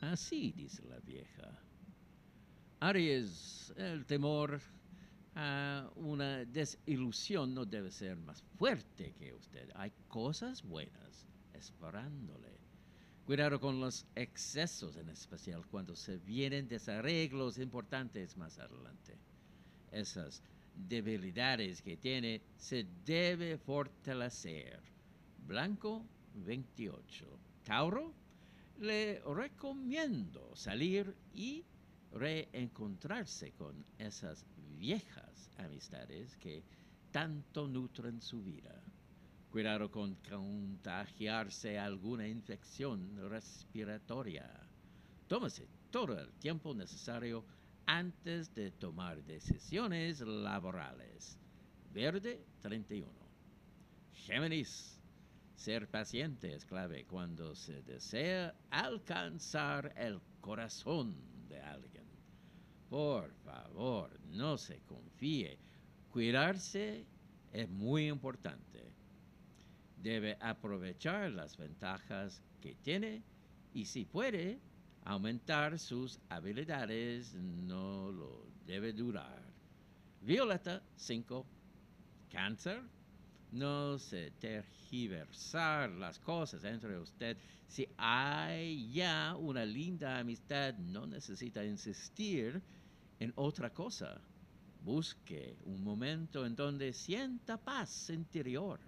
Así dice la vieja. Aries, el temor a una desilusión no debe ser más fuerte que usted. Hay cosas buenas esperándole. Cuidado con los excesos, en especial cuando se vienen desarreglos importantes más adelante. Esas debilidades que tiene se debe fortalecer. Blanco 28. Tauro, le recomiendo salir y reencontrarse con esas viejas amistades que tanto nutren su vida. Cuidado con contagiarse alguna infección respiratoria. Tómese todo el tiempo necesario antes de tomar decisiones laborales. Verde 31. Géminis. Ser paciente es clave cuando se desea alcanzar el corazón de alguien. Por favor, no se confíe. Cuidarse es muy importante. Debe aprovechar las ventajas que tiene y si puede, aumentar sus habilidades. No lo debe durar. Violeta 5. Cáncer no se tergiversar las cosas entre usted. Si hay ya una linda amistad, no necesita insistir en otra cosa. Busque un momento en donde sienta paz interior.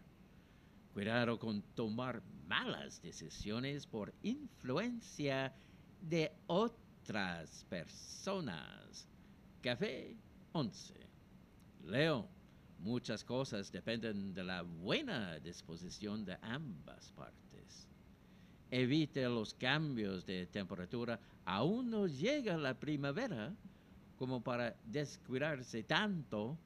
Cuidado con tomar malas decisiones por influencia de otras personas. Café 11. Leo Muchas cosas dependen de la buena disposición de ambas partes. Evite los cambios de temperatura. Aún no llega la primavera como para descuidarse tanto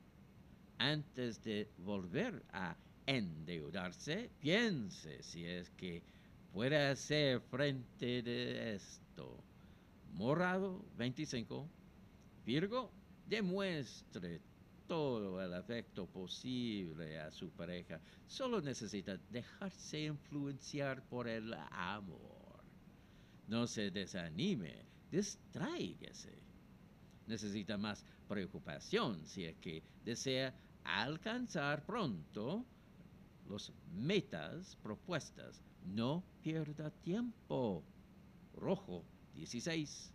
antes de volver a endeudarse. Piense si es que puede hacer frente de esto. Morado 25. Virgo, demuestre todo el afecto posible a su pareja. Solo necesita dejarse influenciar por el amor. No se desanime, distráigase. Necesita más preocupación si es que desea alcanzar pronto los metas propuestas. No pierda tiempo. Rojo 16.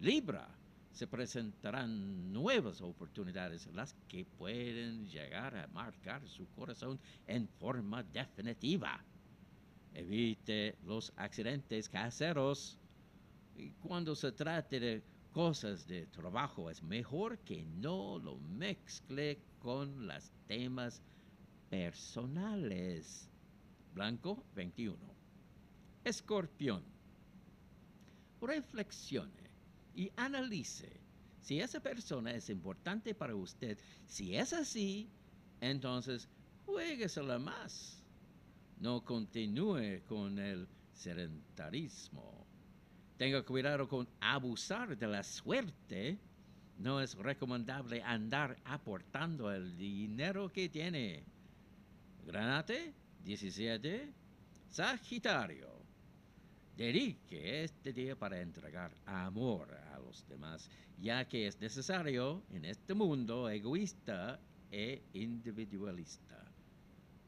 Libra se presentarán nuevas oportunidades, las que pueden llegar a marcar su corazón en forma definitiva. Evite los accidentes caseros. Y cuando se trate de cosas de trabajo, es mejor que no lo mezcle con los temas personales. Blanco 21. Escorpión. Reflexione y analice si esa persona es importante para usted. Si es así, entonces jueguesela más. No continúe con el sedentarismo. Tenga cuidado con abusar de la suerte. No es recomendable andar aportando el dinero que tiene. Granate 17. Sagitario. Dedique este día para entregar amor a los demás, ya que es necesario en este mundo egoísta e individualista.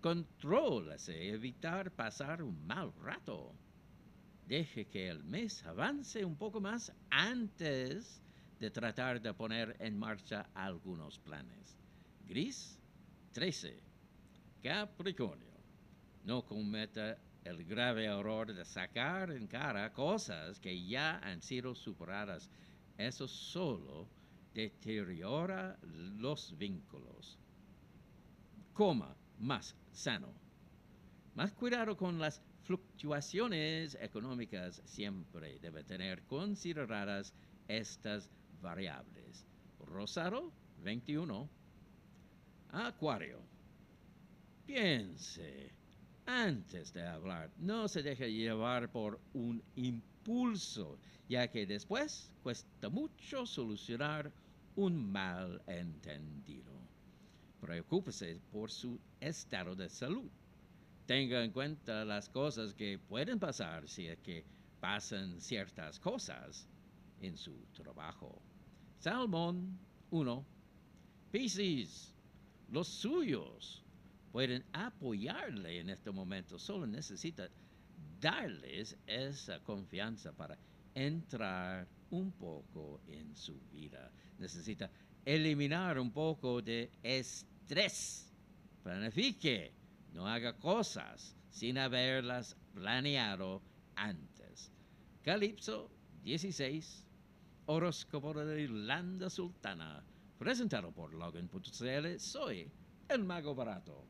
Contrólase, evitar pasar un mal rato. Deje que el mes avance un poco más antes de tratar de poner en marcha algunos planes. Gris 13. Capricornio. No cometa el grave error de sacar en cara cosas que ya han sido superadas. Eso solo deteriora los vínculos. Coma más sano. Más cuidado con las fluctuaciones económicas. Siempre debe tener consideradas estas variables. Rosado 21. Acuario. Piense antes de hablar. No se deje llevar por un impulso, ya que después cuesta mucho solucionar un malentendido. Preocúpese por su estado de salud. Tenga en cuenta las cosas que pueden pasar si es que pasan ciertas cosas en su trabajo. Salmón 1. Piscis, los suyos pueden apoyarle en este momento, solo necesita darles esa confianza para entrar un poco en su vida. Necesita eliminar un poco de estrés. Planifique, no haga cosas sin haberlas planeado antes. Calipso 16, horóscopo de Irlanda Sultana, presentado por Logan.cl, soy el mago barato.